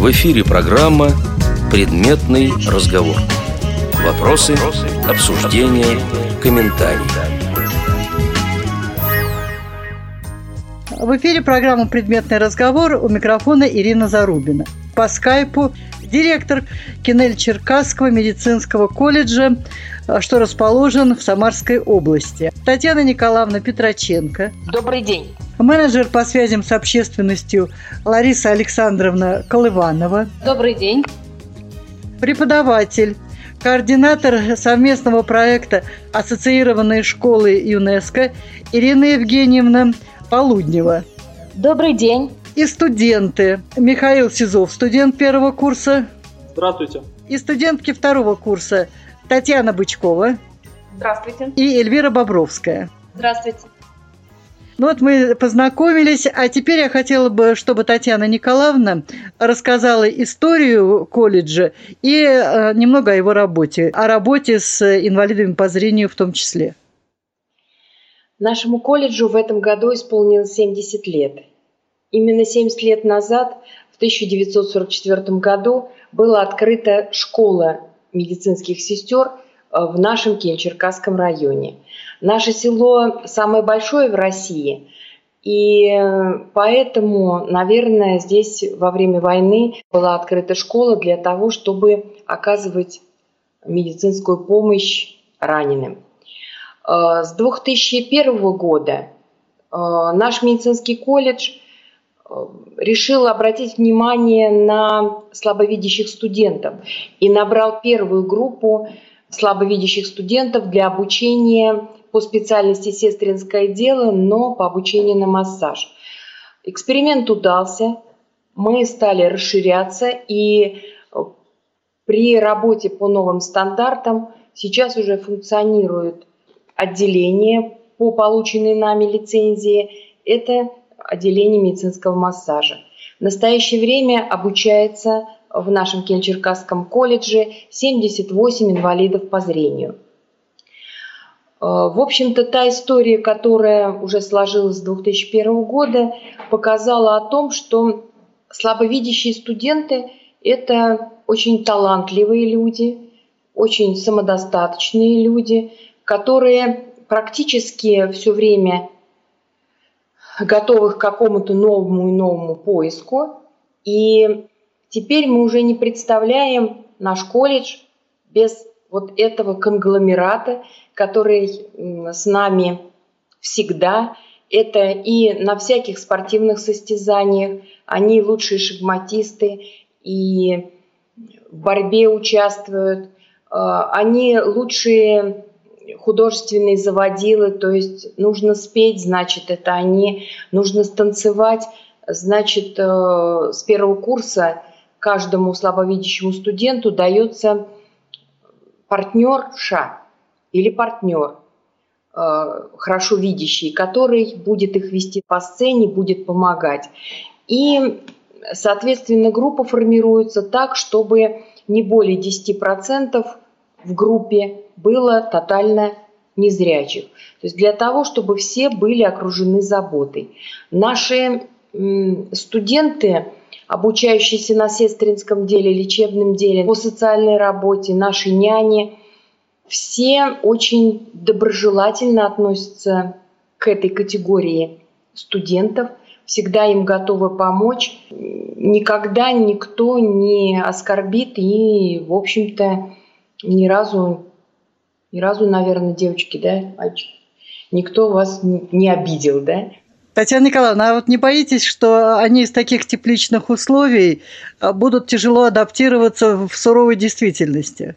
В эфире программа «Предметный разговор». Вопросы, обсуждения, комментарии. В эфире программа «Предметный разговор» у микрофона Ирина Зарубина. По скайпу директор Кинель-Черкасского медицинского колледжа, что расположен в Самарской области. Татьяна Николаевна Петроченко. Добрый день. Менеджер по связям с общественностью Лариса Александровна Колыванова. Добрый день. Преподаватель координатор совместного проекта «Ассоциированные школы ЮНЕСКО» Ирина Евгеньевна Полуднева. Добрый день. И студенты. Михаил Сизов, студент первого курса. Здравствуйте. И студентки второго курса Татьяна Бычкова. Здравствуйте. И Эльвира Бобровская. Здравствуйте. Ну вот мы познакомились, а теперь я хотела бы, чтобы Татьяна Николаевна рассказала историю колледжа и э, немного о его работе, о работе с инвалидами по зрению в том числе. Нашему колледжу в этом году исполнилось 70 лет. Именно 70 лет назад, в 1944 году, была открыта школа медицинских сестер э, в нашем Кельчеркасском районе – Наше село самое большое в России, и поэтому, наверное, здесь во время войны была открыта школа для того, чтобы оказывать медицинскую помощь раненым. Э, с 2001 года э, наш медицинский колледж э, решил обратить внимание на слабовидящих студентов и набрал первую группу слабовидящих студентов для обучения по специальности сестринское дело, но по обучению на массаж. Эксперимент удался, мы стали расширяться, и э, при работе по новым стандартам сейчас уже функционирует отделение по полученной нами лицензии. Это отделение медицинского массажа. В настоящее время обучается в нашем Кельчеркасском колледже 78 инвалидов по зрению – Э, в общем-то, та история, которая уже сложилась с 2001 года, показала о том, что слабовидящие студенты – это очень талантливые люди, очень самодостаточные люди, которые практически все время готовы к какому-то новому и новому поиску. И теперь мы уже не представляем наш колледж без вот этого конгломерата, который с нами всегда. Это и на всяких спортивных состязаниях, они лучшие шахматисты и в борьбе участвуют, а, они лучшие художественные заводилы, то есть нужно спеть, значит, это они, нужно станцевать, значит, э, с первого курса каждому слабовидящему студенту дается партнерша или партнер, э, хорошо видящий, который будет их вести по сцене, будет помогать. И, соответственно, группа формируется так, чтобы не более 10% в группе было тотально незрячих. То есть для того, чтобы все были окружены заботой. Наши студенты обучающиеся на сестринском деле, лечебном деле, по социальной работе, наши няни, все очень доброжелательно относятся к этой категории студентов, всегда им готовы помочь. Никогда никто не оскорбит и, в общем-то, ни разу, ни разу, наверное, девочки, да, никто вас не обидел, да? Татьяна Николаевна, а вот не боитесь, что они из таких тепличных условий а, будут тяжело адаптироваться в суровой действительности?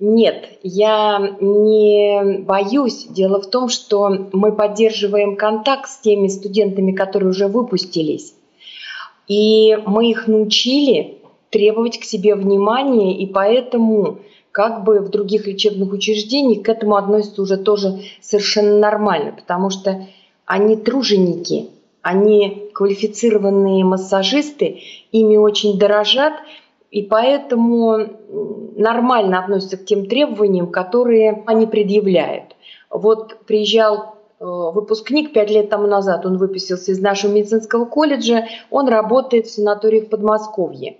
Нет, я не боюсь. Дело в том, что мы поддерживаем контакт с теми студентами, которые уже выпустились. И мы их научили требовать к себе внимания, и поэтому как бы в других лечебных учреждениях к этому относятся уже тоже совершенно нормально, потому что они труженики, они квалифицированные массажисты, ими очень дорожат, и поэтому нормально относятся к тем требованиям, которые они предъявляют. Вот приезжал э, выпускник пять лет тому назад, он выпустился из нашего медицинского колледжа, он работает в санатории в Подмосковье.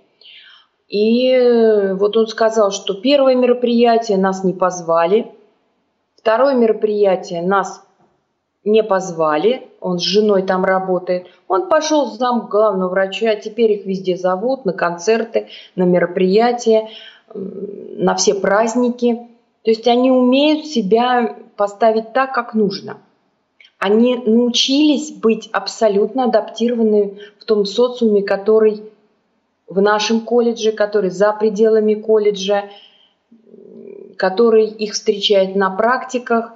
И вот он сказал, что первое мероприятие нас не позвали, второе мероприятие нас не позвали, он с женой там работает. Он пошел зам главного врача, теперь их везде зовут на концерты, на мероприятия, на все праздники. То есть они умеют себя поставить так, как нужно. Они научились быть абсолютно адаптированы в том социуме, который в нашем колледже, который за пределами колледжа, который их встречает на практиках.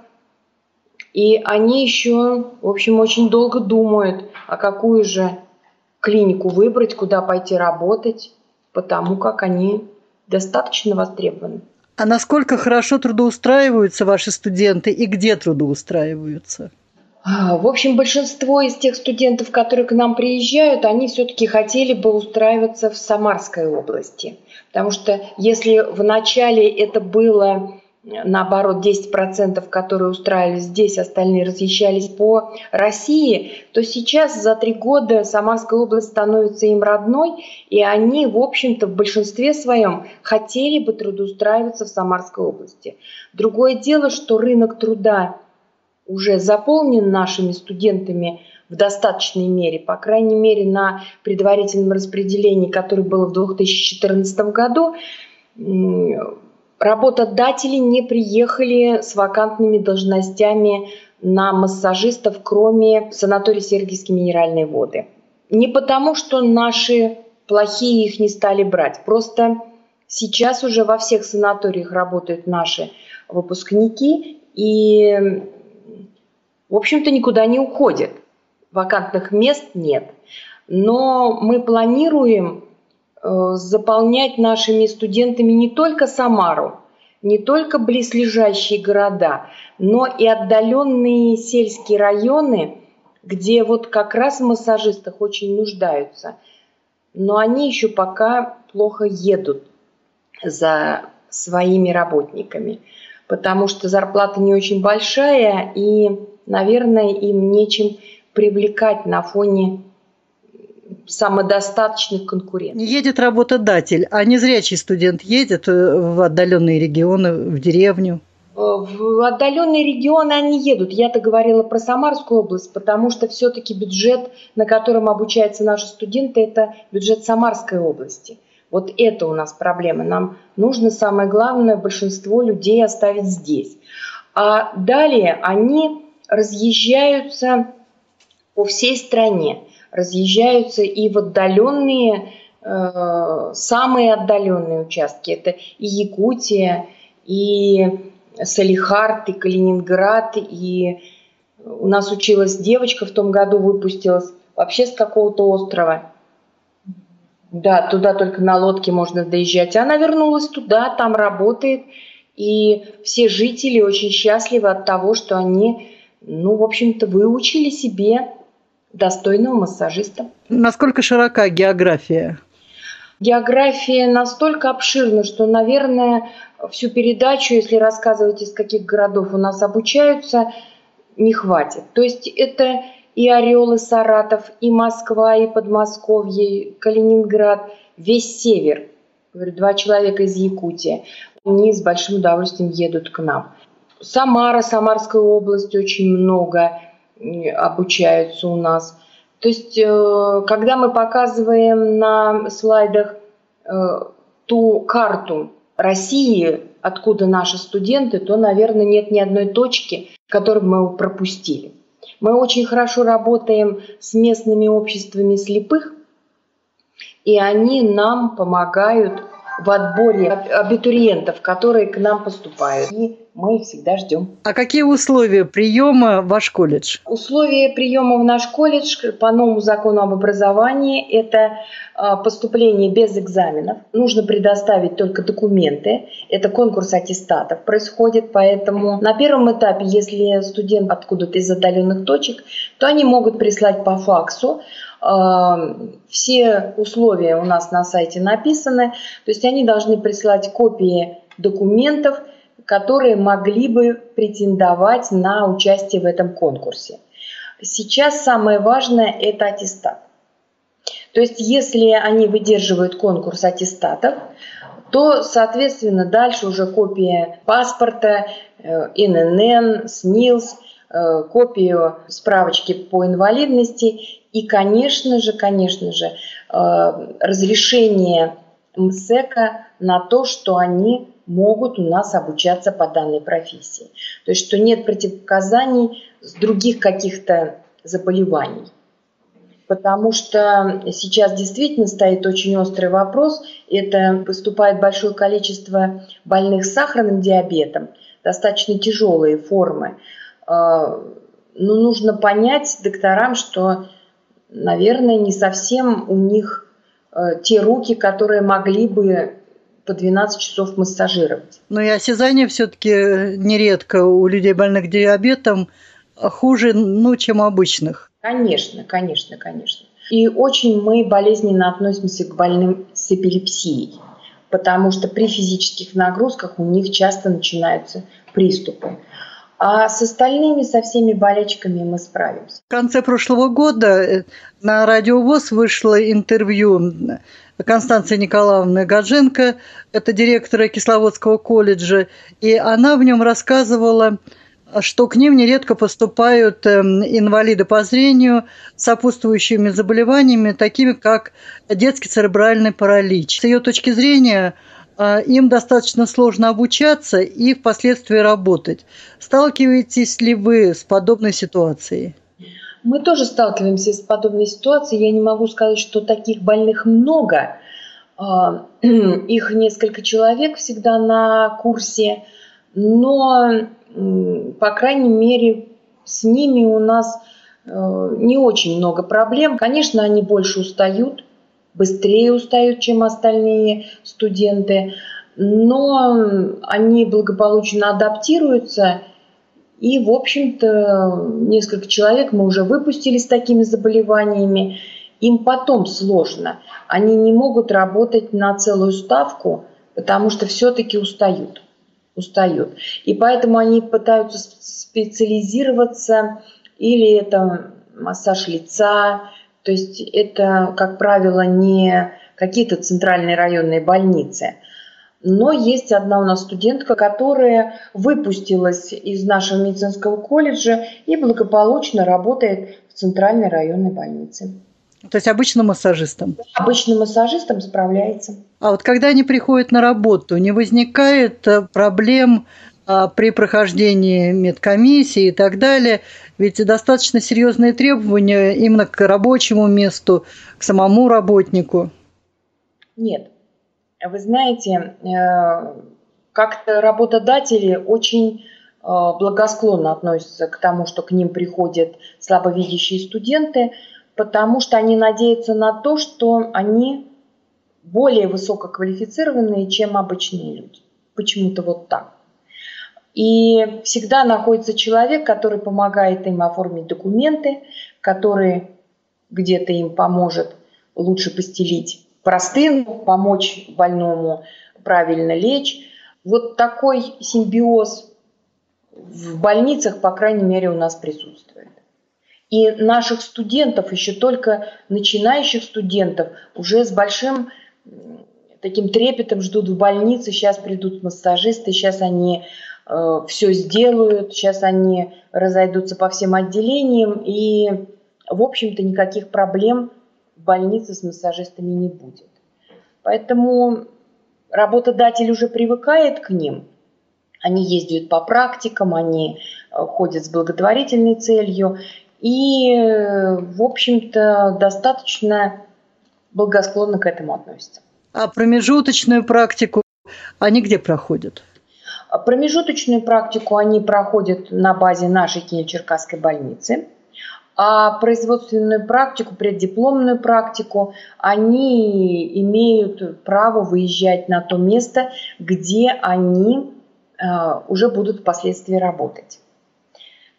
И они еще, в общем, очень долго думают, а какую же клинику выбрать, куда пойти работать, потому как они достаточно востребованы. А насколько хорошо трудоустраиваются ваши студенты и где трудоустраиваются? А, в общем, большинство из тех студентов, которые к нам приезжают, они все-таки хотели бы устраиваться в Самарской области. Потому что если в начале это было наоборот, 10%, которые устраивались здесь, остальные разъезжались по России, то сейчас за три года Самарская область становится им родной, и они, в общем-то, в большинстве своем хотели бы трудоустраиваться в Самарской области. Другое дело, что рынок труда уже заполнен нашими студентами в достаточной мере, по крайней мере, на предварительном распределении, которое было в 2014 году, Работодатели не приехали с вакантными должностями на массажистов, кроме санатория Сергиевские минеральные воды. Не потому, что наши плохие их не стали брать, просто сейчас уже во всех санаториях работают наши выпускники, и, в общем-то, никуда не уходят. Вакантных мест нет. Но мы планируем Э, заполнять нашими студентами не только Самару, не только близлежащие города, но и отдаленные сельские районы, где вот как раз в массажистах очень нуждаются. Но они еще пока плохо едут за своими работниками, потому что зарплата не очень большая, и, наверное, им нечем привлекать на фоне самодостаточных конкурентов. Едет работодатель, а незрячий студент едет э, в отдаленные регионы, в деревню? Э, в отдаленные регионы они едут. Я-то говорила про Самарскую область, потому что все-таки бюджет, на котором обучаются наши студенты, это бюджет Самарской области. Вот это у нас проблема. Нам нужно самое главное большинство людей оставить здесь. А далее они разъезжаются по всей стране разъезжаются и в отдаленные, э, самые отдаленные участки. Это и Якутия, и Салихард, и Калининград, и у нас училась девочка в том году, выпустилась вообще с какого-то острова. Да, туда только на лодке можно доезжать. Она вернулась туда, там работает, и все жители очень счастливы от того, что они, ну, в общем-то, выучили себе достойного массажиста. Насколько широка география? География настолько обширна, что, наверное, всю передачу, если рассказывать, из каких городов у нас обучаются, не хватит. То есть это и Орел, и Саратов, и Москва, и Подмосковье, и Калининград, весь север. Говорю, два человека из Якутии. Они с большим удовольствием едут к нам. Самара, Самарская область очень много – обучаются у нас. То есть, э, когда мы показываем на слайдах э, ту карту России, откуда наши студенты, то, наверное, нет ни одной точки, которую мы пропустили. Мы очень хорошо работаем с местными обществами слепых, и они нам помогают в отборе абитуриентов, которые к нам поступают. И мы их всегда ждем. А какие условия приема в ваш колледж? Условия приема в наш колледж по новому закону об образовании – это а, поступление без экзаменов. Нужно предоставить только документы. Это конкурс аттестатов происходит, поэтому на первом этапе, если студент откуда-то из отдаленных точек, то они могут прислать по факсу все условия у нас на сайте написаны, то есть они должны присылать копии документов, которые могли бы претендовать на участие в этом конкурсе. Сейчас самое важное – это аттестат. То есть, если они выдерживают конкурс аттестатов, то, соответственно, дальше уже копия паспорта, э, ИНН, СНИЛС, э, копию справочки по инвалидности и, конечно же, конечно же, э, разрешение МСЭКа на то, что они могут у нас обучаться по данной профессии. То есть, что нет противопоказаний с других каких-то заболеваний. Потому что сейчас действительно стоит очень острый вопрос. Это поступает большое количество больных с сахарным диабетом, достаточно тяжелые формы. Но ну, нужно понять докторам, что, наверное, не совсем у них э, те руки, которые могли бы по 12 часов массажировать. Но и осязание все-таки нередко у людей больных диабетом хуже, ну, чем у обычных. Конечно, конечно, конечно. И очень мы болезненно относимся к больным с эпилепсией, потому что при физических нагрузках у них часто начинаются приступы. А с остальными, со всеми болячками мы справимся. В конце прошлого года э, на Радио ВОЗ вышло интервью Констанции Николаевны Гадженко, это директора Кисловодского колледжа, и она в нем рассказывала, что к ним нередко поступают эм, инвалиды по зрению с сопутствующими заболеваниями, такими как детский церебральный паралич. С ее точки зрения, им достаточно сложно обучаться и впоследствии работать. Сталкиваетесь ли вы с подобной ситуацией? Мы тоже сталкиваемся с подобной ситуацией. Я не могу сказать, что таких больных много. А, их несколько человек всегда на курсе, но, по крайней мере, с ними у нас э, не очень много проблем. Конечно, они больше устают, быстрее устают, чем остальные студенты, но они благополучно адаптируются – и, в общем-то, несколько человек мы уже выпустили с такими заболеваниями. Им потом сложно. Они не могут работать на целую ставку, потому что все-таки устают. Устают. И поэтому они пытаются специализироваться, или это массаж лица, то есть это, как правило, не какие-то центральные районные больницы – но есть одна у нас студентка, которая выпустилась из нашего медицинского колледжа и благополучно работает в центральной районной больнице. То есть обычным массажистом? Обычным массажистом справляется. А вот когда они приходят на работу, не возникает э, проблем при прохождении медкомиссии и так далее? Ведь достаточно серьезные требования именно к рабочему месту, к самому работнику. Нет, вы знаете, э, как-то работодатели очень э, благосклонно относятся к тому, что к ним приходят слабовидящие студенты, потому что они надеются на то, что они более высококвалифицированные, чем обычные люди. Почему-то вот так. И всегда находится человек, который помогает им оформить документы, который где-то им поможет лучше постелить простым, помочь больному правильно лечь. Вот такой симбиоз в больницах, по крайней мере, у нас присутствует. И наших студентов, еще только начинающих студентов, уже с большим таким трепетом ждут в больнице. Сейчас придут массажисты, сейчас они все сделают, сейчас они разойдутся по всем отделениям. И, в общем-то, никаких проблем больницы с массажистами не будет. Поэтому работодатель уже привыкает к ним. Они ездят по практикам, они э, ходят с благотворительной целью и, в общем-то, достаточно благосклонно к этому относятся. А промежуточную практику они где проходят? Промежуточную практику они проходят на базе нашей Киево-Черкасской больницы – а производственную практику, преддипломную практику, они имеют право выезжать на то место, где они э, уже будут впоследствии работать.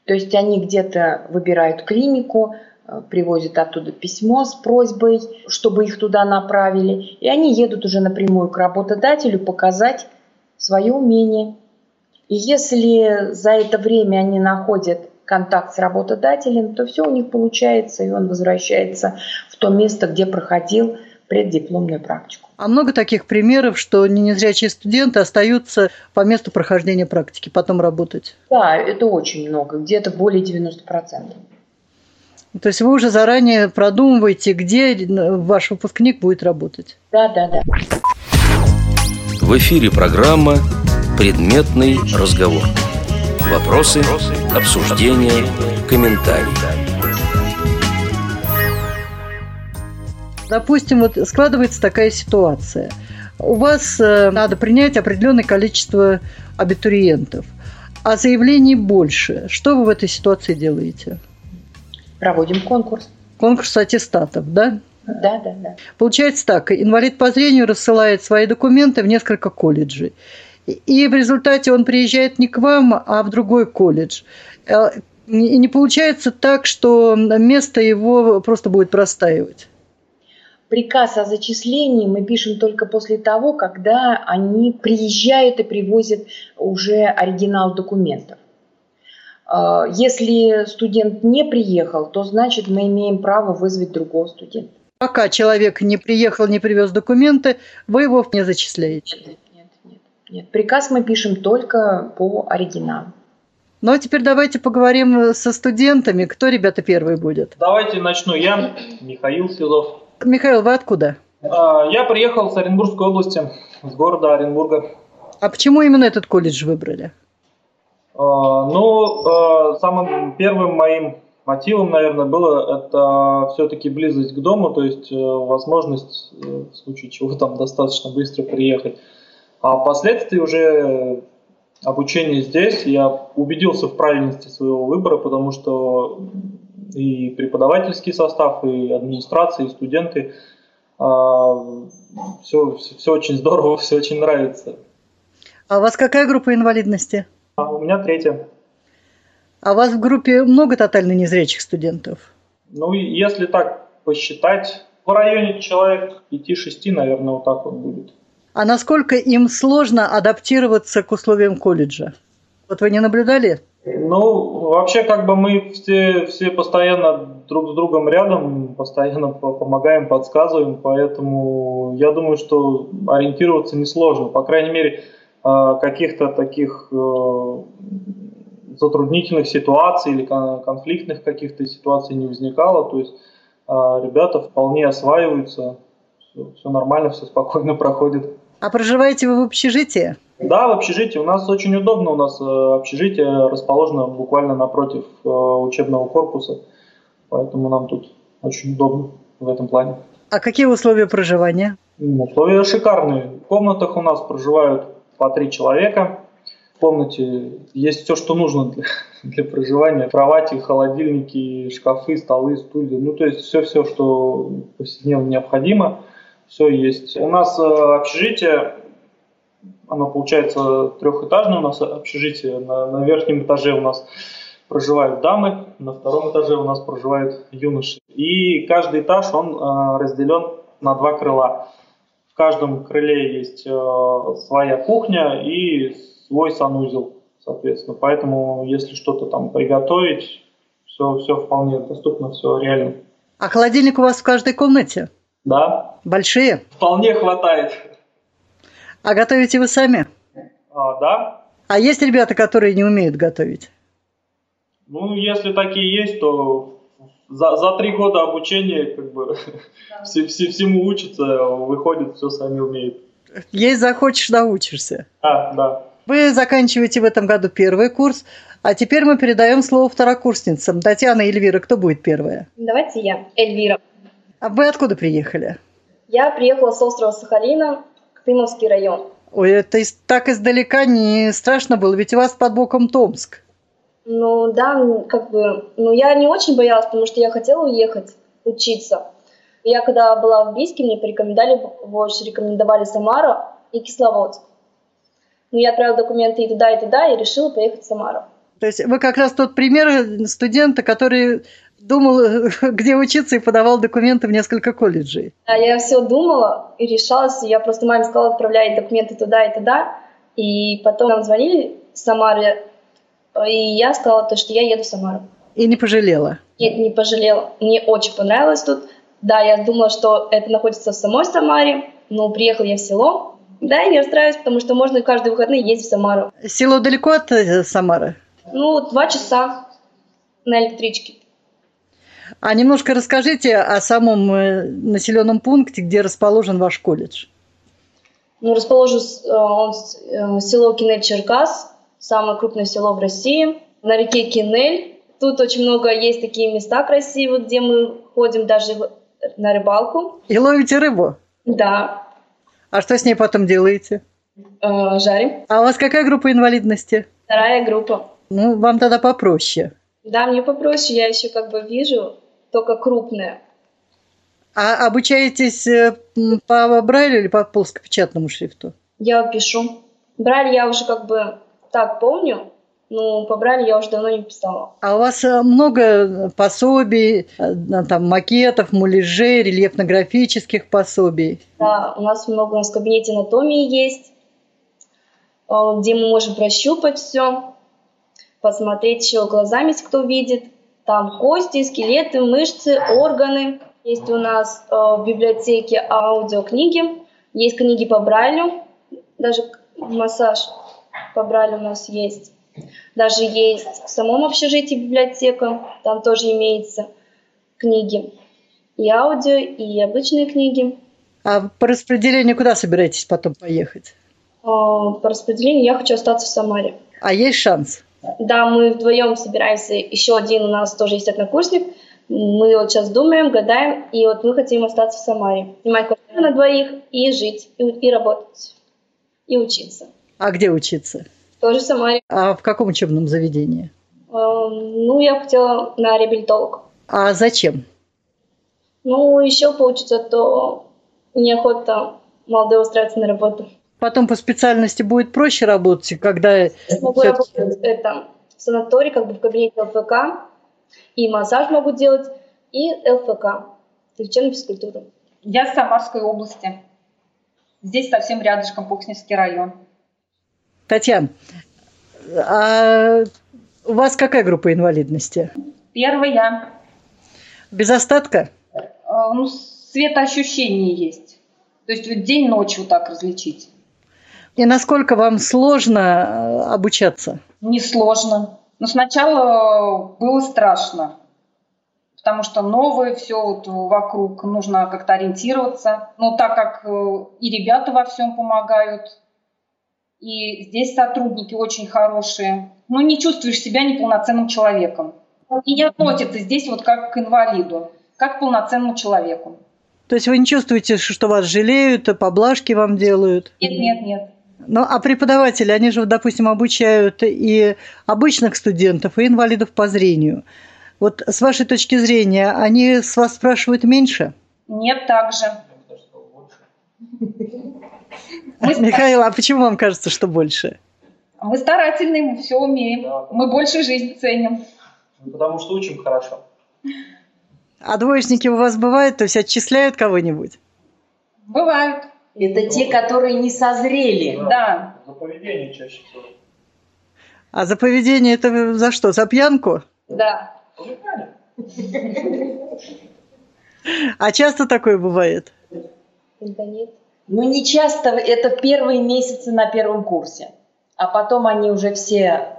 То есть они где-то выбирают клинику, э, привозят оттуда письмо с просьбой, чтобы их туда направили, и они едут уже напрямую к работодателю показать свое умение. И если за это время они находят контакт с работодателем, то все у них получается, и он возвращается в то место, где проходил преддипломную практику. А много таких примеров, что незрячие студенты остаются по месту прохождения практики, потом работать? Да, это очень много, где-то более 90%. То есть вы уже заранее продумываете, где ваш выпускник будет работать? Да, да, да. В эфире программа «Предметный разговор». Вопросы, обсуждения, комментарии. Допустим, вот складывается такая ситуация. У вас э, надо принять определенное количество абитуриентов, а заявлений больше. Что вы в этой ситуации делаете? Проводим конкурс. Конкурс аттестатов, да? Да, да, да. Получается так, инвалид по зрению рассылает свои документы в несколько колледжей. И в результате он приезжает не к вам, а в другой колледж. Э, и не получается так, что место его просто будет простаивать. Приказ о зачислении мы пишем только после того, когда они приезжают и привозят уже оригинал документов. Э, если студент не приехал, то значит мы имеем право вызвать другого студента. Пока человек не приехал, не привез документы, вы его не зачисляете. Нет. Приказ мы пишем только по оригиналу. Ну а теперь давайте поговорим со студентами. Кто, ребята, первый будет? Давайте начну я, Михаил Силов. Михаил, вы откуда? А, я приехал с Оренбургской области, с города Оренбурга. А почему именно этот колледж выбрали? А, ну, а, самым первым моим мотивом, наверное, было это все-таки близость к дому, то есть э, возможность э, в случае чего там достаточно быстро приехать. А впоследствии уже обучение здесь я убедился в правильности своего выбора, потому что и преподавательский состав, и администрация, и студенты все, все очень здорово, все очень нравится. А у вас какая группа инвалидности? А у меня третья. А у вас в группе много тотально незрячих студентов? Ну, если так посчитать, в районе человек 5-6, наверное, вот так вот будет. А насколько им сложно адаптироваться к условиям колледжа? Вот вы не наблюдали? Ну, вообще, как бы мы все, все постоянно друг с другом рядом, постоянно помогаем, подсказываем, поэтому я думаю, что ориентироваться несложно. По крайней мере, а, каких-то таких э, затруднительных ситуаций или конфликтных каких-то ситуаций не возникало. То есть а, ребята вполне осваиваются, все нормально, все спокойно проходит. А проживаете вы в общежитии? Да, в общежитии. У нас очень удобно. У нас э, общежитие расположено буквально напротив э, учебного корпуса. Поэтому нам тут очень удобно в этом плане. А какие условия проживания? Условия шикарные. В комнатах у нас проживают по три человека в комнате есть все, что нужно для, для проживания. Кровати, холодильники, шкафы, столы, стулья. Ну, то есть все-все, что повседневно необходимо, все есть. У нас э, общежитие, оно получается трехэтажное у нас общежитие. На, на верхнем этаже у нас проживают дамы, на втором этаже у нас проживают юноши. И каждый этаж, он э, разделен на два крыла. В каждом крыле есть э, своя кухня и свой санузел, соответственно. Поэтому, если что-то там приготовить, все, все вполне доступно, все реально. А холодильник у вас в каждой комнате? Да. Большие? Вполне хватает. А готовите вы сами? А, да. А есть ребята, которые не умеют готовить? Ну, если такие есть, то за, за три года обучения как бы да. все, все, всему учатся, выходит, все сами умеют. Есть захочешь, научишься. Да, да. Вы заканчиваете в этом году первый курс, а теперь мы передаем слово второкурсницам. Татьяна и Эльвира, кто будет первая? Давайте я, Эльвира. А вы откуда приехали? Я приехала с острова Сахалина, Тымовский район. Ой, это так издалека не страшно было, ведь у вас под боком Томск. Ну да, как бы, ну я не очень боялась, потому что я хотела уехать учиться. Я когда была в Бийске, мне порекомендовали, больше рекомендовали Самара и Кисловодск. Но я отправила документы и туда, и туда, и решила поехать в Самару. То есть вы как раз тот пример студента, который думал, где учиться, и подавал документы в несколько колледжей. Да, я все думала и решалась. Я просто маме сказала, отправляй документы туда и туда. И потом нам звонили в Самаре И я сказала то, что я еду в Самару. И не пожалела? Нет, не пожалела. Мне очень понравилось тут. Да, я думала, что это находится в самой Самаре, но приехала я в село. Да, и не расстраиваюсь, потому что можно каждые выходные ездить в Самару. Село далеко от э, Самары? Ну, два часа на электричке. А немножко расскажите о самом э, населенном пункте, где расположен ваш колледж. Ну, расположен э, он село Кинель-Черкас, самое крупное село в России, на реке Кинель. Тут очень много есть такие места красивые, где мы ходим даже на рыбалку. И ловите рыбу? Да. А что с ней потом делаете? Э, жарим. А у вас какая группа инвалидности? Вторая группа. Ну, вам тогда попроще. Да, мне попроще, я еще как бы вижу, только крупные. А обучаетесь э, по Брайлю или по плоскопечатному шрифту? Я пишу. Брайль я уже как бы так помню, ну, по Брайлю я уже давно не писала. А у вас э, много пособий, э, там, макетов, муляжей, рельефно-графических пособий? Да, у нас много, у нас в кабинете анатомии есть, где мы можем прощупать все, посмотреть еще глазами, если кто видит. Там кости, скелеты, мышцы, органы. Есть у нас в библиотеке аудиокниги, есть книги по Брайлю, даже массаж по Брайлю у нас есть. Даже есть в самом общежитии библиотека, там тоже имеется книги. И аудио, и обычные книги. А по распределению куда собираетесь потом поехать? А, по распределению я хочу остаться в Самаре. А есть шанс? Да, мы вдвоем собираемся. Еще один у нас тоже есть однокурсник. Мы вот сейчас думаем, гадаем, и вот мы хотим остаться в Самаре. Снимать квартиру на двоих и жить, и, и работать, и учиться. А где учиться? Тоже в Самаре. А в каком учебном заведении? Эм, ну, я хотела на реабилитолог. А зачем? Ну, еще получится, то неохота молодой устраиваться на работу. Потом по специальности будет проще работать, когда... Смогу работать это, в санатории, как бы в кабинете ЛФК, и массаж могу делать, и ЛФК, лечебную физкультуру. Я с Самарской области. Здесь совсем рядышком Пухсневский район. Татьяна, а у вас какая группа инвалидности? Первая. Без остатка? А, ну, светоощущение есть. То есть вот день-ночь вот так различить. И насколько вам сложно э, обучаться? Не сложно. Но сначала было страшно, потому что новое все вот вокруг, нужно как-то ориентироваться. Но так как э, и ребята во всем помогают, и здесь сотрудники очень хорошие. Но не чувствуешь себя неполноценным человеком. И не относятся здесь вот как к инвалиду, как к полноценному человеку. То есть вы не чувствуете, что вас жалеют, поблажки вам делают? Нет, нет, нет. Ну, а преподаватели, они же, допустим, обучают и обычных студентов, и инвалидов по зрению. Вот с вашей точки зрения, они с вас спрашивают меньше? Нет, так же. Михаил, а почему вам кажется, что больше? Мы старательные, мы все умеем. Мы больше жизнь ценим. Ну, потому что учим хорошо. А двоечники у вас бывают, то есть отчисляют кого-нибудь? Бывают. Это те, которые не созрели. Да. да. За поведение чаще всего. А за поведение это за что? За пьянку? Да. А часто такое бывает? Да нет. Ну, не часто, это первые месяцы на первом курсе. А потом они уже все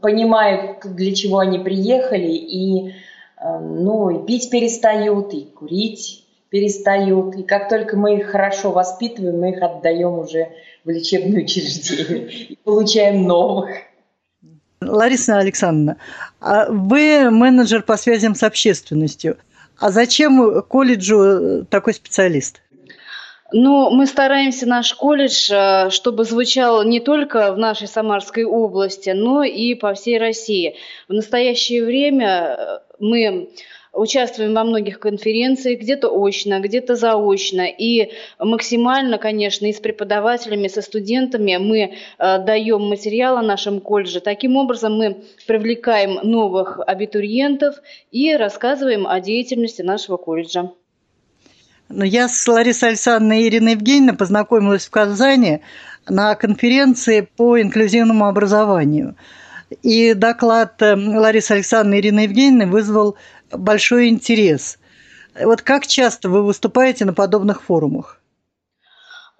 понимают, для чего они приехали, и, э, ну, и пить перестают, и курить перестают. И как только мы их хорошо воспитываем, мы их отдаем уже в лечебное учреждение и получаем новых. Лариса Александровна, а вы менеджер по связям с общественностью. А зачем колледжу такой специалист? Но мы стараемся наш колледж, э, чтобы звучал не только в нашей Самарской области, но и по всей России. В настоящее время э, мы участвуем во многих конференциях, где-то очно, где-то заочно. И максимально, конечно, и с преподавателями, со студентами мы э, даем материал о нашем колледже. Таким образом мы привлекаем новых абитуриентов и рассказываем о деятельности нашего колледжа. Но я с Ларисой Александровной и Ириной Евгеньевной познакомилась в Казани на конференции по инклюзивному образованию. и доклад э, Ларисы Александровны и Ирины Евгеньевны вызвал большой интерес. Вот как часто вы выступаете на подобных форумах?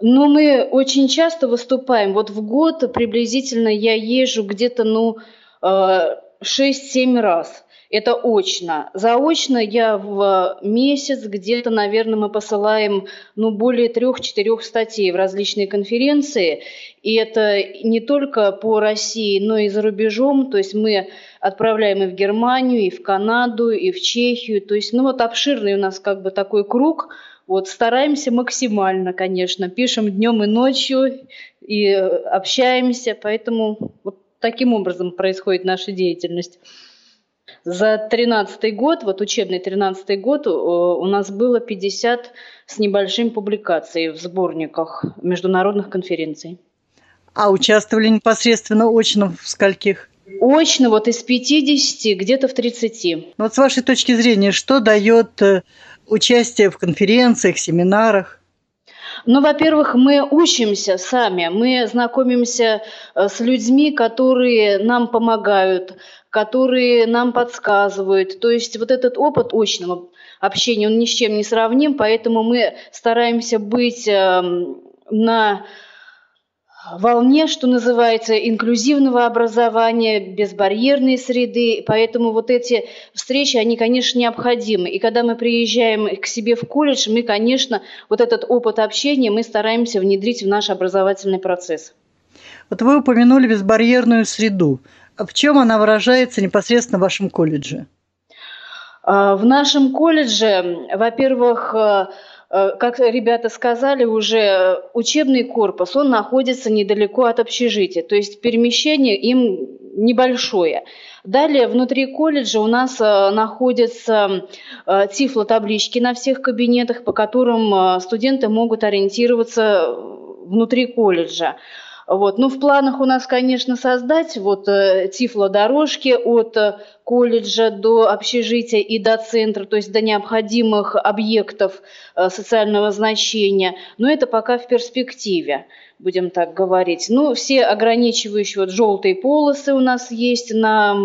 Ну, мы очень часто выступаем. Вот в год приблизительно я езжу где-то, ну, 6-7 э, раз. Это очно. Заочно я в месяц где-то, наверное, мы посылаем ну, более трех-четырех статей в различные конференции. И это не только по России, но и за рубежом. То есть мы отправляем и в Германию, и в Канаду, и в Чехию. То есть, ну вот обширный у нас как бы такой круг. Вот стараемся максимально, конечно, пишем днем и ночью и общаемся, поэтому вот таким образом происходит наша деятельность. За 13 год, вот учебный 13 год, у нас было 50 с небольшим публикаций в сборниках международных конференций. А участвовали непосредственно очно в скольких? Очно вот из 50 где-то в 30. Вот с вашей точки зрения, что дает э, участие в конференциях, семинарах? Ну, во-первых, мы учимся сами, мы знакомимся э, с людьми, которые нам помогают, которые нам подсказывают. То есть вот этот опыт очного общения, он ни с чем не сравним, поэтому мы стараемся быть эм, на волне, что называется, инклюзивного образования, безбарьерной среды. Поэтому вот эти встречи, они, конечно, необходимы. И когда мы приезжаем к себе в колледж, мы, конечно, вот этот опыт общения мы стараемся внедрить в наш образовательный процесс. Вот вы упомянули безбарьерную среду. В чем она выражается непосредственно в вашем колледже? А, в нашем колледже, во-первых, э, Э, как ребята сказали уже, учебный корпус, он находится недалеко от общежития, то есть перемещение им небольшое. Далее внутри колледжа у нас э, находятся тифло-таблички на всех кабинетах, по которым студенты могут ориентироваться внутри колледжа. Вот. Ну, в планах у нас, конечно, создать вот э, тифлодорожки от э, колледжа до общежития и до центра, то есть до необходимых объектов э, социального значения. Но это пока в перспективе будем так говорить. Ну, все ограничивающие вот желтые полосы у нас есть на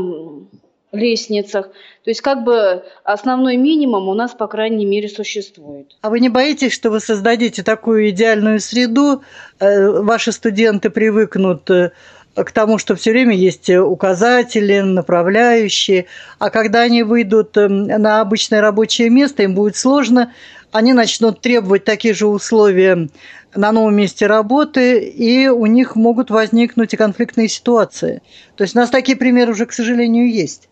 лестницах. То есть как бы основной минимум у нас, по крайней мере, существует. А вы не боитесь, что вы создадите такую идеальную среду, э, ваши студенты привыкнут э, к тому, что все время есть указатели, направляющие, а когда они выйдут э, на обычное рабочее место, им будет сложно, они начнут требовать такие же условия на новом месте работы, и у них могут возникнуть и конфликтные ситуации. То есть у нас такие примеры уже, к сожалению, есть.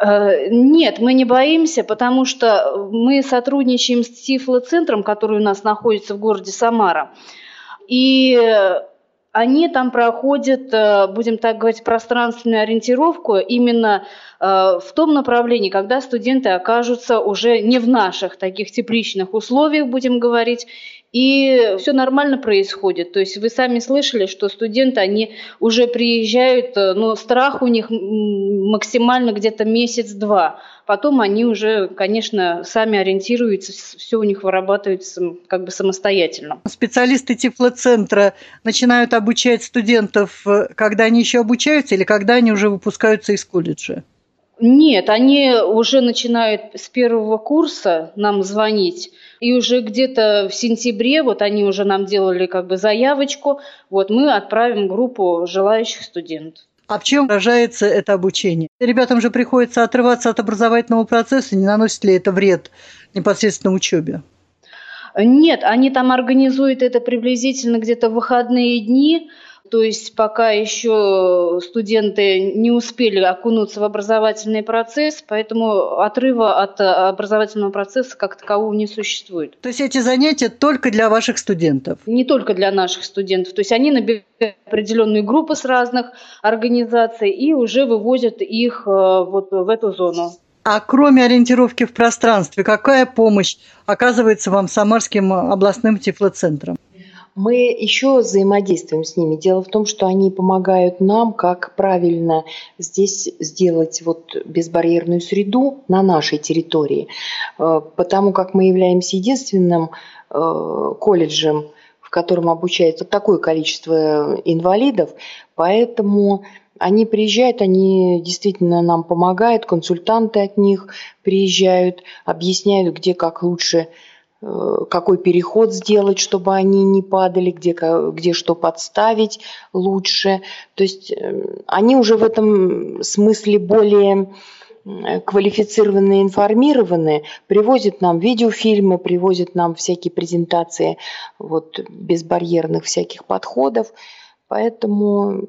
Э, нет, мы не боимся, потому что мы сотрудничаем с Тифло-центром, который у нас находится в городе Самара. И они там проходят, э, будем так говорить, пространственную ориентировку именно э, в том направлении, когда студенты окажутся уже не в наших таких тепличных условиях, будем говорить, и все нормально происходит. То есть вы сами слышали, что студенты, они уже приезжают, э, но страх у них максимально где-то месяц-два. Потом они уже, конечно, сами ориентируются, все у них вырабатывается как бы самостоятельно. Специалисты Тифлоцентра начинают обучать студентов, э, когда они еще обучаются или когда они уже выпускаются из колледжа? Нет, они уже начинают с первого курса нам звонить. И уже где-то в сентябре, вот они уже нам делали как бы заявочку, вот мы отправим группу желающих студентов. А в чем выражается это обучение? Ребятам же приходится отрываться от образовательного процесса, не наносит ли это вред непосредственно учебе? Нет, они там организуют это приблизительно где-то в выходные дни, то есть пока еще студенты не успели окунуться в образовательный процесс, поэтому отрыва от образовательного процесса как такового не существует. То есть эти занятия только для ваших студентов? Не только для наших студентов. То есть они набирают определенные группы с разных организаций и уже вывозят их э, вот в эту зону. А кроме ориентировки в пространстве, какая помощь оказывается вам Самарским областным тифлоцентром? Мы еще взаимодействуем с ними. Дело в том, что они помогают нам, как правильно здесь сделать вот безбарьерную среду на нашей территории, э, потому как мы являемся единственным э, колледжем в котором обучается такое количество инвалидов, поэтому они приезжают, они действительно нам помогают, консультанты от них приезжают, объясняют, где как лучше какой переход сделать, чтобы они не падали, где, где что подставить лучше. То есть э, они уже в этом смысле более квалифицированные, информированные, привозят нам видеофильмы, привозят нам всякие презентации вот, безбарьерных всяких подходов. Поэтому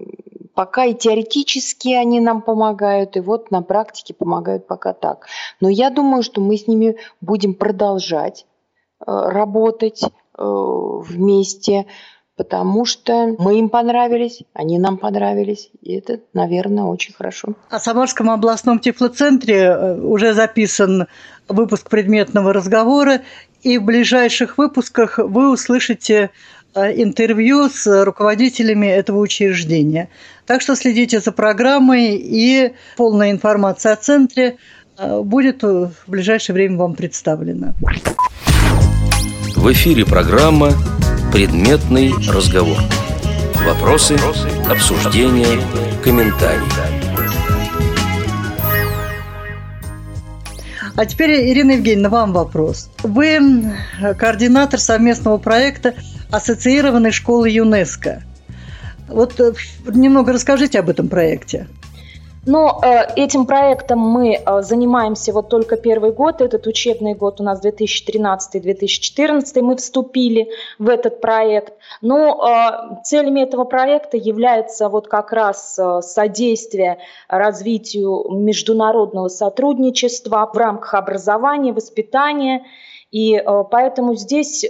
пока и теоретически они нам помогают, и вот на практике помогают пока так. Но я думаю, что мы с ними будем продолжать э, работать э, вместе, потому что мы им понравились, они нам понравились, и это, наверное, очень хорошо. О Самарском областном тифлоцентре э, уже записан выпуск предметного разговора, и в ближайших выпусках вы услышите Э, интервью с руководителями этого учреждения. Так что следите за программой, и полная информация о центре э, будет в ближайшее время вам представлена. В эфире программа «Предметный разговор». Вопросы, обсуждения, комментарии. А теперь, Ирина Евгеньевна, вам вопрос. Вы координатор совместного проекта ассоциированной школы ЮНЕСКО. Вот э, немного расскажите об этом проекте. Но э, этим проектом мы э, занимаемся вот только первый год, этот учебный год у нас 2013-2014, мы вступили в этот проект. Но э, целями этого проекта является вот как раз э, содействие развитию международного сотрудничества в рамках образования, воспитания и э, поэтому здесь э,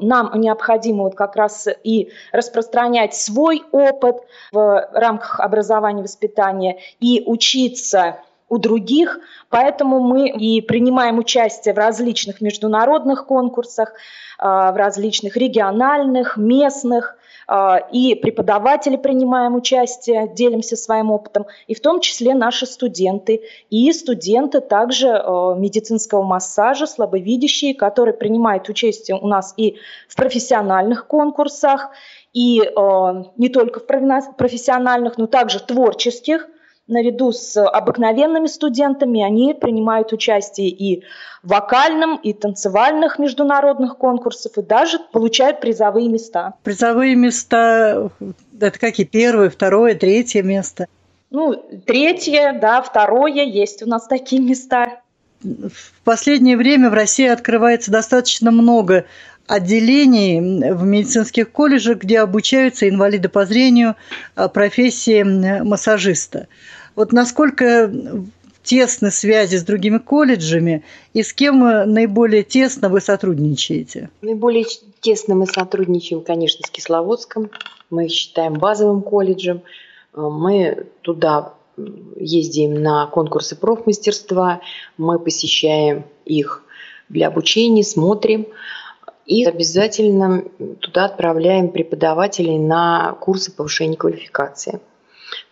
нам необходимо вот как раз и распространять свой опыт в рамках образования и воспитания и учиться у других, поэтому мы и принимаем участие в различных международных конкурсах, э, в различных региональных, местных, и преподаватели принимаем участие, делимся своим опытом, и в том числе наши студенты, и студенты также а, медицинского массажа, слабовидящие, которые принимают участие у нас и в профессиональных конкурсах, и а, не только в профессиональных, но также творческих – наряду с обыкновенными студентами они принимают участие и в вокальном, и танцевальных международных конкурсах, и даже получают призовые места. Призовые места – это какие? Первое, второе, третье место? Ну, третье, да, второе, есть у нас такие места. В последнее время в России открывается достаточно много отделений в медицинских колледжах, где обучаются инвалиды по зрению а, профессии массажиста. Вот насколько тесны связи с другими колледжами и с кем наиболее тесно вы сотрудничаете? Наиболее тесно мы сотрудничаем, конечно, с Кисловодском. Мы считаем базовым колледжем. Мы туда ездим на конкурсы профмастерства, мы посещаем их для обучения, смотрим. И обязательно туда отправляем преподавателей на курсы повышения квалификации.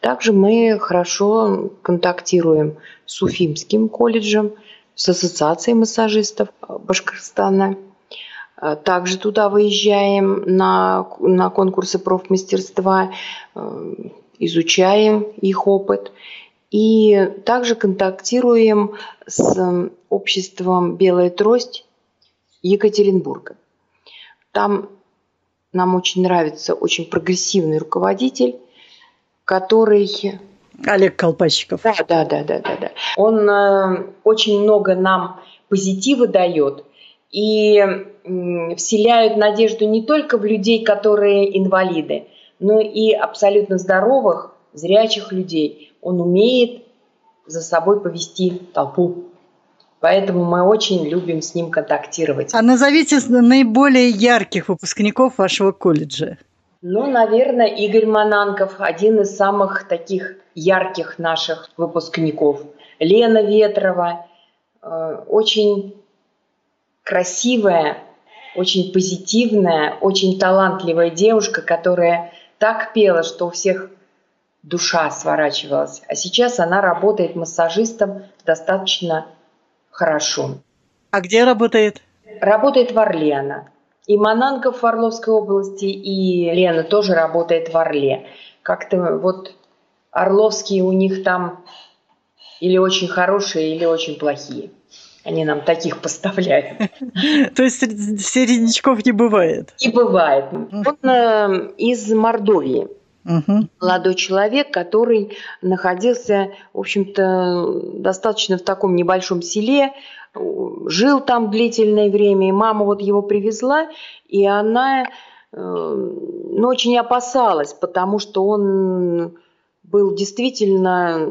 Также мы хорошо контактируем с Уфимским колледжем, с Ассоциацией массажистов Башкортостана. Также туда выезжаем на, на конкурсы профмастерства, изучаем их опыт. И также контактируем с обществом «Белая трость» Екатеринбурга. Там нам очень нравится очень прогрессивный руководитель, который... Олег Колпачиков. Да, да, да, да, да. да. Он э, очень много нам позитива дает и э, вселяет надежду не только в людей, которые инвалиды, но и абсолютно здоровых, зрячих людей. Он умеет за собой повести толпу. Поэтому мы очень любим с ним контактировать. А назовите наиболее ярких выпускников вашего колледжа. Ну, наверное, Игорь Мананков, один из самых таких ярких наших выпускников. Лена Ветрова, э, очень красивая, очень позитивная, очень талантливая девушка, которая так пела, что у всех душа сворачивалась. А сейчас она работает массажистом достаточно хорошо. А где работает? Работает в Орле она. И Мананков в Орловской области, и Лена тоже работает в Орле. Как-то вот Орловские у них там или очень хорошие, или очень плохие. Они нам таких поставляют. То есть середнячков не бывает? Не бывает. Он э, из Мордовии. Угу. Молодой человек, который находился, в общем-то, достаточно в таком небольшом селе, жил там длительное время, и мама вот его привезла, и она э, ну, очень опасалась, потому что он был действительно,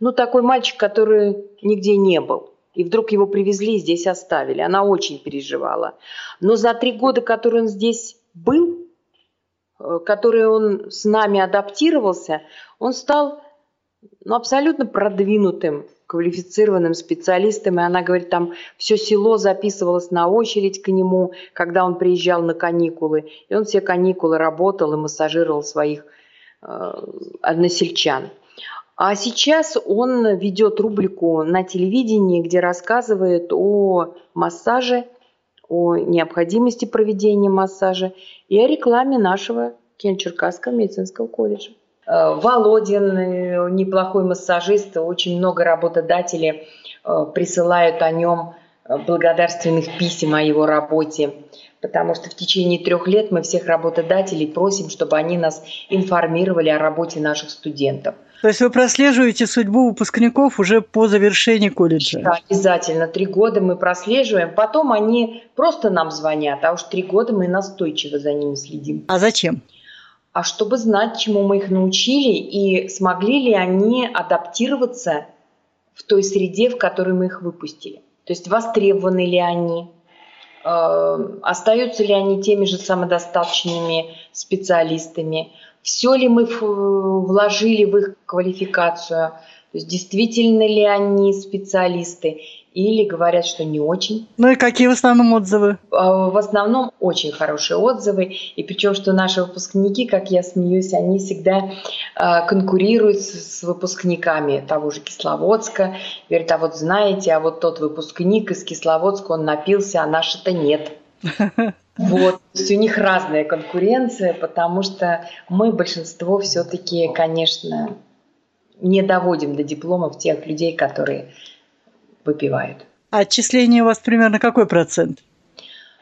ну, такой мальчик, который нигде не был. И вдруг его привезли и здесь оставили. Она очень переживала. Но за три года, которые он здесь был, э, которые он с нами адаптировался, он стал ну, абсолютно продвинутым, квалифицированным специалистом. И она говорит, там все село записывалось на очередь к нему, когда он приезжал на каникулы. И он все каникулы работал и массажировал своих э, односельчан. А сейчас он ведет рубрику на телевидении, где рассказывает о массаже, о необходимости проведения массажа и о рекламе нашего Кельчеркасского медицинского колледжа. Э, Володин э, неплохой массажист, очень много работодателей э, присылают о нем благодарственных писем о его работе потому что в течение трех лет мы всех работодателей просим, чтобы они нас информировали о работе наших студентов. То есть вы прослеживаете судьбу выпускников уже по завершении колледжа? Да, обязательно. Три года мы прослеживаем. Потом они просто нам звонят, а уж три года мы настойчиво за ними следим. А зачем? А чтобы знать, чему мы их научили и смогли ли они адаптироваться в той среде, в которой мы их выпустили. То есть востребованы ли они, Эм, остаются ли они теми же самодостаточными специалистами, все ли мы вложили в их квалификацию, то есть действительно ли они специалисты или говорят, что не очень. Ну и какие в основном отзывы? А, в основном очень хорошие отзывы. И причем, что наши выпускники, как я смеюсь, они всегда а, конкурируют с выпускниками того же Кисловодска. Говорят, а вот знаете, а вот тот выпускник из Кисловодска, он напился, а наш-то нет. Вот, то есть у них разная конкуренция, потому что мы большинство все-таки, конечно, не доводим до дипломов тех людей, которые выпивают. А отчисление у вас примерно какой процент?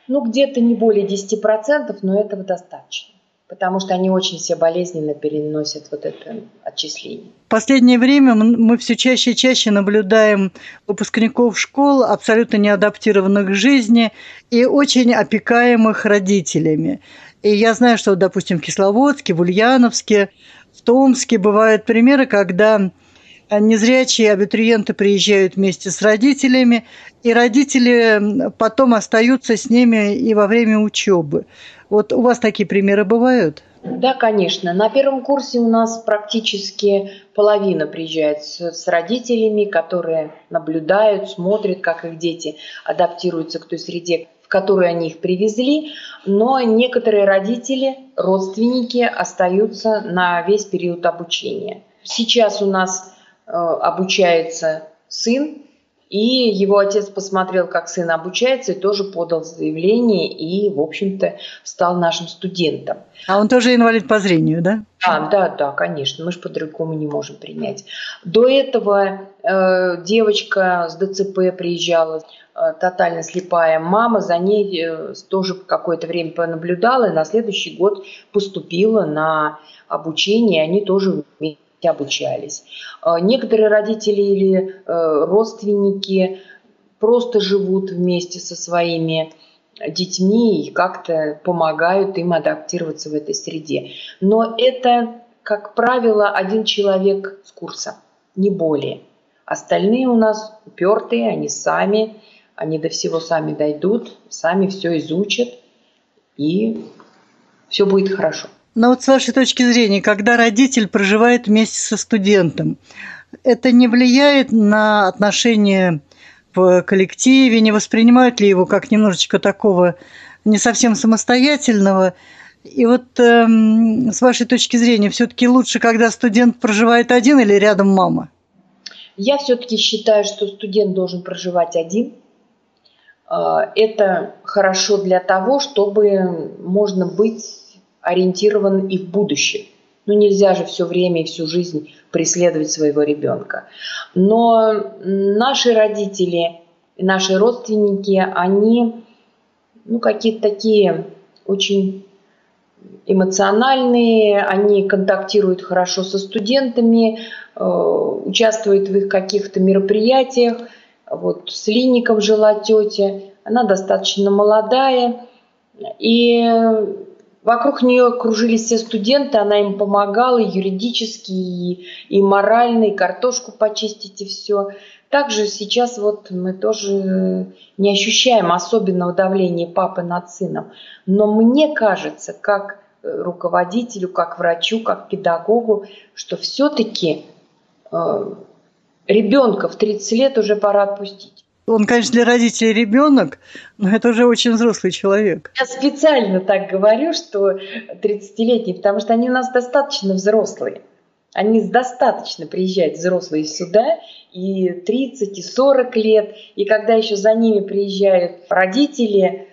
Ну, где-то не более 10%, но этого достаточно. Потому что они очень все болезненно переносят вот это отчисление. В последнее время мы все чаще и чаще наблюдаем выпускников школ, абсолютно неадаптированных к жизни и очень опекаемых родителями. И я знаю, что, допустим, в Кисловодске, в Ульяновске, в Томске бывают примеры, когда незрячие абитуриенты приезжают вместе с родителями, и родители потом остаются с ними и во время учебы. Вот у вас такие примеры бывают? Да, конечно. На первом курсе у нас практически половина приезжает с, родителями, которые наблюдают, смотрят, как их дети адаптируются к той среде, в которую они их привезли. Но некоторые родители, родственники остаются на весь период обучения. Сейчас у нас обучается сын, и его отец посмотрел, как сын обучается, и тоже подал заявление, и, в общем-то, стал нашим студентом. А он тоже инвалид по зрению, да? А, да, да, конечно, мы же по-другому не можем принять. До этого э, девочка с ДЦП приезжала, э, тотально слепая мама, за ней э, тоже какое-то время понаблюдала, и на следующий год поступила на обучение, они тоже вместе обучались. А, некоторые родители или э, родственники просто живут вместе со своими детьми и как-то помогают им адаптироваться в этой среде. Но это, как правило, один человек с курса, не более. Остальные у нас упертые, они сами, они до всего сами дойдут, сами все изучат, и все будет хорошо. Но вот с вашей точки зрения, когда родитель проживает вместе со студентом, это не влияет на отношения в коллективе, не воспринимают ли его как немножечко такого не совсем самостоятельного? И вот э, с вашей точки зрения, все-таки лучше, когда студент проживает один или рядом мама? Я все-таки считаю, что студент должен проживать один, Это хорошо для того, чтобы можно быть ориентирован и в будущее. Ну, нельзя же все время и всю жизнь преследовать своего ребенка. Но наши родители, наши родственники, они ну, какие-то такие очень эмоциональные, они контактируют хорошо со студентами, э, участвуют в их каких-то мероприятиях. Вот с Линником жила тетя, она достаточно молодая, и Вокруг нее кружились все студенты, она им помогала юридически, и, и морально, и картошку почистить, и все. Также сейчас вот мы тоже не ощущаем особенного давления папы над сыном. Но мне кажется, как руководителю, как врачу, как педагогу, что все-таки э, ребенка в 30 лет уже пора отпустить. Он, конечно, для родителей ребенок, но это уже очень взрослый человек. Я специально так говорю, что 30-летний, потому что они у нас достаточно взрослые. Они достаточно приезжают взрослые сюда, и 30, и 40 лет, и когда еще за ними приезжают родители,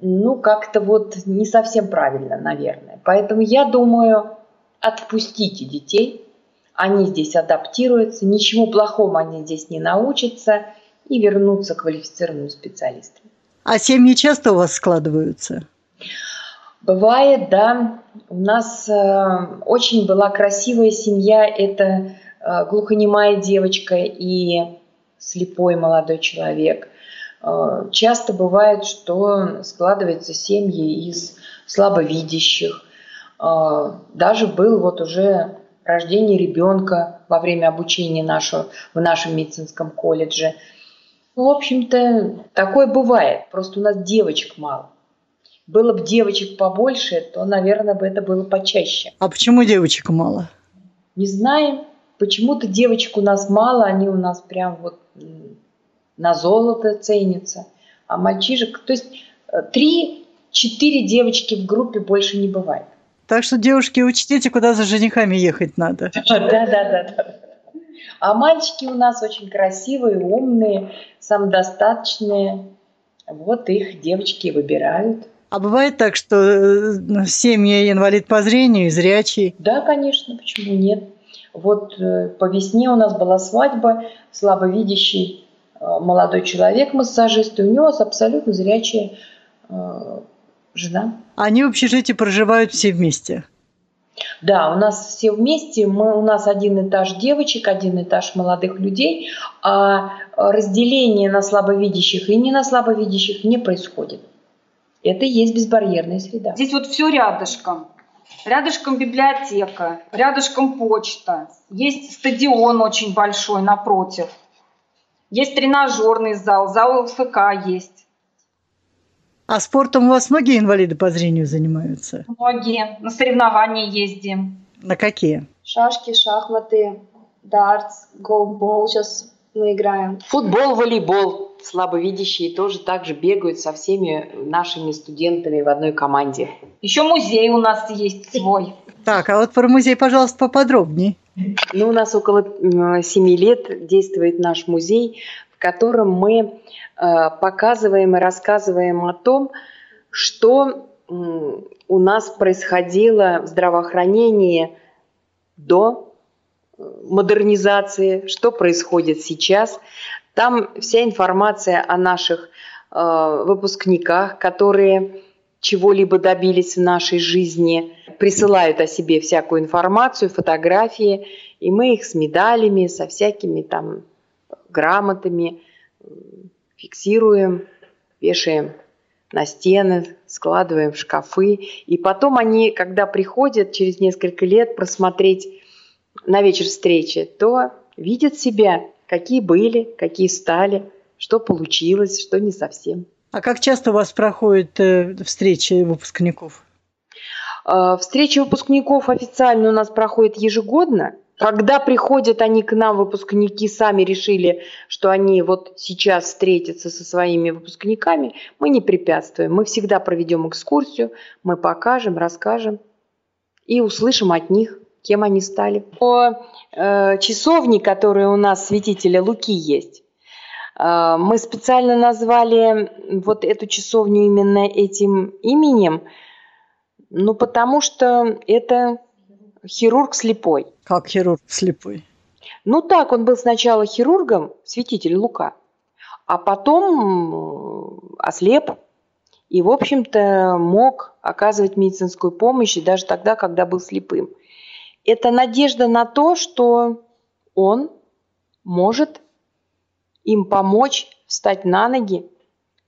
ну, как-то вот не совсем правильно, наверное. Поэтому я думаю, отпустите детей, они здесь адаптируются, ничему плохому они здесь не научатся – и вернуться квалифицированными специалистами. А семьи часто у вас складываются? Бывает, да. У нас э, очень была красивая семья. Это э, глухонемая девочка и слепой молодой человек. Э, часто бывает, что складываются семьи из слабовидящих. Э, даже был вот уже рождение ребенка во время обучения нашего, в нашем медицинском колледже – ну, в общем-то, такое бывает. Просто у нас девочек мало. Было бы девочек побольше, то, наверное, бы это было почаще. А почему девочек мало? Не знаем. Почему-то девочек у нас мало, они у нас прям вот на золото ценятся. А мальчишек, то есть э, три-четыре девочки в группе больше не бывает. Так что, девушки, учтите, куда за женихами ехать надо. Да, да, да, да. А мальчики у нас очень красивые, умные, самодостаточные. Вот их девочки выбирают. А бывает так, что э, семья инвалид по зрению, зрячий? Да, конечно, почему нет? Вот э, по весне у нас была свадьба, слабовидящий э, молодой человек, массажист, и у него абсолютно зрячая жена. Они в общежитии проживают все вместе? Да, у нас все вместе, мы, у нас один этаж девочек, один этаж молодых людей, а разделение на слабовидящих и не на слабовидящих не происходит. Это и есть безбарьерная среда. Здесь вот все рядышком. Рядышком библиотека, рядышком почта. Есть стадион очень большой напротив. Есть тренажерный зал, зал ЛФК есть. А спортом у вас многие инвалиды по зрению занимаются? Многие. На соревнования ездим. На какие? Шашки, шахматы, дартс, голбол сейчас мы играем. Футбол, волейбол. Слабовидящие тоже так же бегают со всеми нашими студентами в одной команде. Еще музей у нас есть свой. Так, а вот про музей, пожалуйста, поподробнее. Ну, у нас около семи лет действует наш музей, котором мы Э, показываем и рассказываем о том, что у нас происходило в здравоохранении до э, модернизации, что происходит сейчас. Там вся информация о наших э, выпускниках, которые чего-либо добились в нашей жизни, присылают о себе всякую информацию, фотографии, и мы их с медалями, со всякими там грамотами фиксируем, вешаем на стены, складываем в шкафы. И потом они, когда приходят через несколько лет просмотреть на вечер встречи, то видят себя, какие были, какие стали, что получилось, что не совсем. А как часто у вас проходят э, встречи выпускников? Э, встречи выпускников официально у нас проходят ежегодно. Когда приходят они к нам, выпускники, сами решили, что они вот сейчас встретятся со своими выпускниками, мы не препятствуем. Мы всегда проведем экскурсию, мы покажем, расскажем и услышим от них, кем они стали. По э, часовне, которая у нас святителя Луки есть, А, мы специально назвали вот эту часовню именно этим именем, ну, потому что это хирург слепой. Как хирург слепой? Ну так, он был сначала хирургом, святитель Лука, а потом ослеп и, в общем-то, мог оказывать медицинскую помощь даже тогда, когда был слепым. Это надежда на то, что он может им помочь встать на ноги,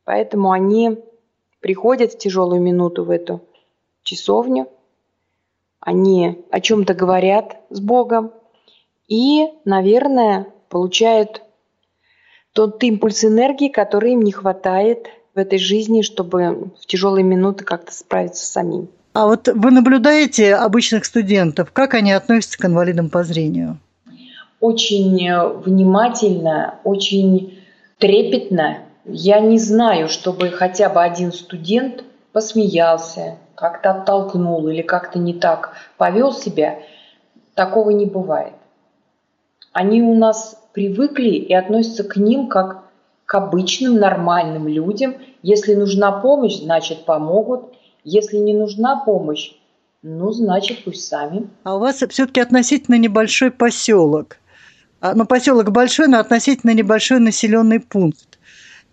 поэтому они приходят в тяжелую минуту в эту часовню, они о чем-то говорят с Богом и, наверное, получают тот импульс энергии, который им не хватает в этой жизни, чтобы в тяжелые минуты как-то справиться с самим. А вот вы наблюдаете обычных студентов, как они относятся к инвалидам по зрению? Очень внимательно, очень трепетно. Я не знаю, чтобы хотя бы один студент посмеялся, как-то оттолкнул или как-то не так повел себя. Такого не бывает. Они у нас привыкли и относятся к ним как к обычным нормальным людям. Если нужна помощь, значит помогут. Если не нужна помощь, ну, значит, пусть сами. А у вас все-таки относительно небольшой поселок. А, ну, поселок большой, но относительно небольшой населенный пункт.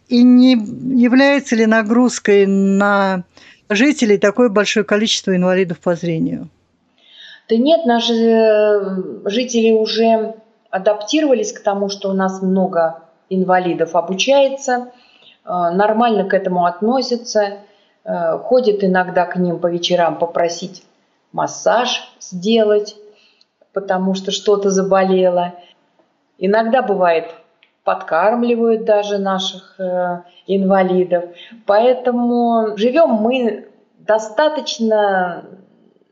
И не является ли нагрузкой на жителей такое большое количество инвалидов по зрению? Да нет, наши э, жители уже адаптировались к тому, что у нас много инвалидов обучается, э, нормально к этому относятся, э, ходят иногда к ним по вечерам попросить массаж сделать, потому что что-то заболело. Иногда бывает подкармливают даже наших э, инвалидов. Поэтому живем мы достаточно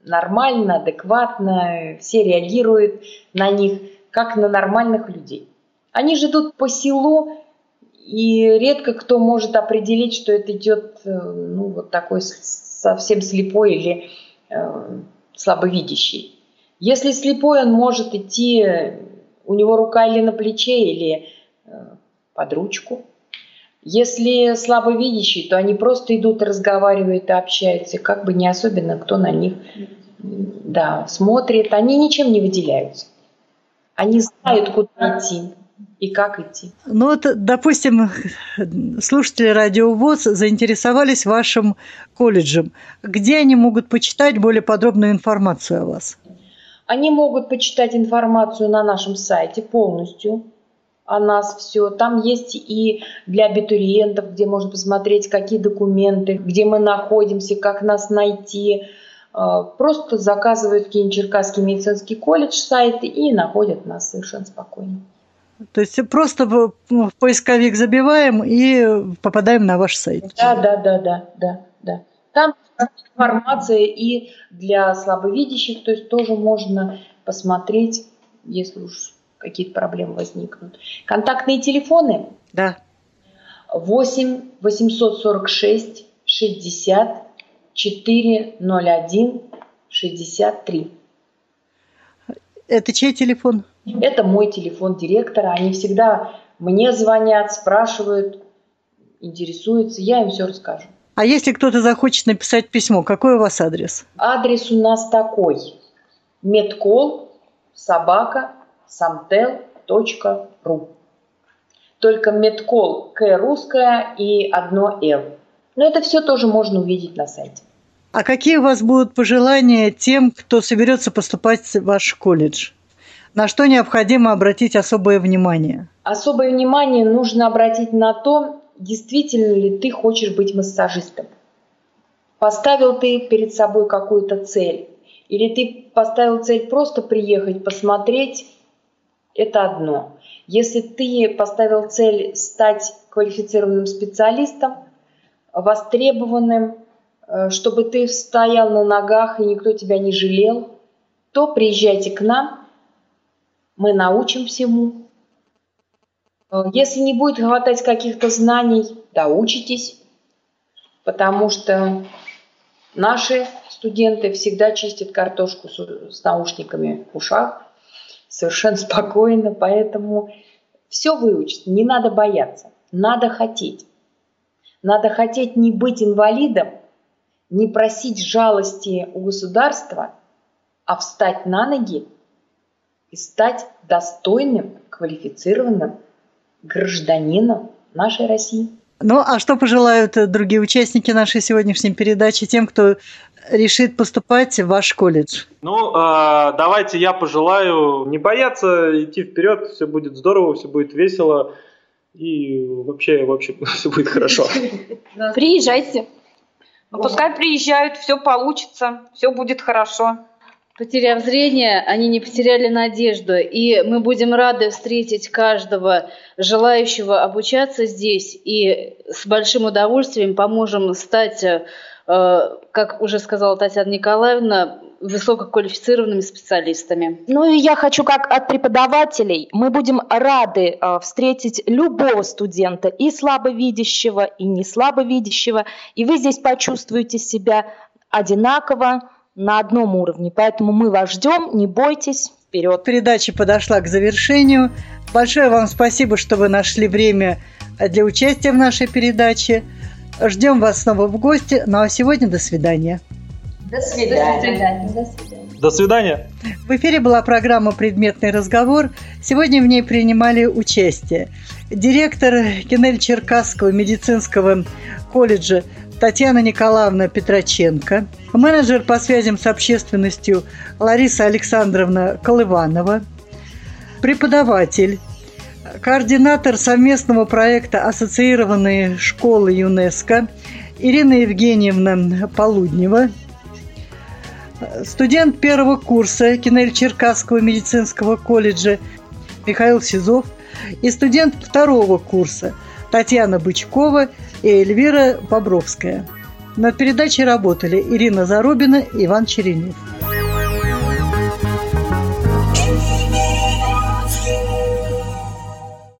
нормально, адекватно, все реагируют на них, как на нормальных людей. Они живут по селу, и редко кто может определить, что это идет э, ну, вот такой совсем слепой или э, слабовидящий. Если слепой, он может идти, у него рука или на плече, или под ручку. Если слабовидящий, то они просто идут, разговаривают и общаются, как бы не особенно кто на них да, смотрит. Они ничем не выделяются. Они знают, куда идти и как идти. Ну вот, допустим, слушатели Радио ВОЗ заинтересовались вашим колледжем. Где они могут почитать более подробную информацию о вас? Они могут почитать информацию на нашем сайте полностью о нас все. Там есть и для абитуриентов, где можно посмотреть, какие документы, где мы находимся, как нас найти. А, просто заказывают в Киево-Черкасский медицинский колледж сайт и находят нас совершенно спокойно. То есть просто в, в поисковик забиваем и попадаем на ваш сайт. Да, да, да, да, да, да. Там информация и для слабовидящих, то есть тоже можно посмотреть, если уж какие-то проблемы возникнут. Контактные телефоны? Да. 8 846 60 401 63. Это чей телефон? Это мой телефон директора. Они всегда мне звонят, спрашивают, интересуются. Я им все расскажу. А если кто-то захочет написать письмо, какой у вас адрес? Адрес у нас такой. Медкол, собака, samtel.ru. Только медкол К русская и одно Л. Но это все тоже можно увидеть на сайте. А какие у вас будут пожелания тем, кто соберется поступать в ваш колледж? На что необходимо обратить особое внимание? Особое внимание нужно обратить на то, действительно ли ты хочешь быть массажистом. Поставил ты перед собой какую-то цель, или ты поставил цель просто приехать, посмотреть это одно. Если ты поставил цель стать квалифицированным специалистом, востребованным, э, чтобы ты стоял на ногах и никто тебя не жалел, то приезжайте к нам, мы научим всему. Э, если не будет хватать каких-то знаний, доучитесь, потому что наши студенты всегда чистят картошку с наушниками в ушах, совершенно спокойно, поэтому Все выучится, не надо бояться, надо хотеть. Надо хотеть не быть инвалидом, не просить жалости у государства, а встать на ноги и стать достойным, квалифицированным гражданином нашей России. Ну, а что пожелают другие участники нашей сегодняшней передачи тем, кто решит поступать в ваш колледж? Ну, э, давайте я пожелаю не бояться идти вперед, все будет здорово, все будет весело и вообще, вообще все будет хорошо. Приезжайте. Ну, пускай приезжают, все получится, все будет хорошо. Потеряв зрение, они не потеряли надежду, и мы будем рады встретить каждого желающего обучаться здесь, и с большим удовольствием поможем стать, э, как уже сказала Татьяна Николаевна, высококвалифицированными специалистами. Ну и я хочу как от преподавателей, мы будем рады э, встретить любого студента, и слабовидящего, и не слабовидящего, и вы здесь почувствуете себя одинаково, на одном уровне. Поэтому мы вас ждем, не бойтесь, вперед. Передача подошла к завершению. Большое вам спасибо, что вы нашли время для участия в нашей передаче. Ждем вас снова в гости. Ну а сегодня до свидания. До свидания. До свидания. До свидания. В эфире была программа «Предметный разговор». Сегодня в ней принимали участие директор Кенель-Черкасского медицинского колледжа Татьяна Николаевна Петроченко, менеджер по связям с общественностью Лариса Александровна Колыванова, преподаватель, координатор совместного проекта «Ассоциированные школы ЮНЕСКО» Ирина Евгеньевна Полуднева, студент первого курса Кинель-Черкасского медицинского колледжа Михаил Сизов и студент второго курса Татьяна Бычкова – и Эльвира Бобровская. Над передачей работали Ирина Зарубина и Иван Черенев.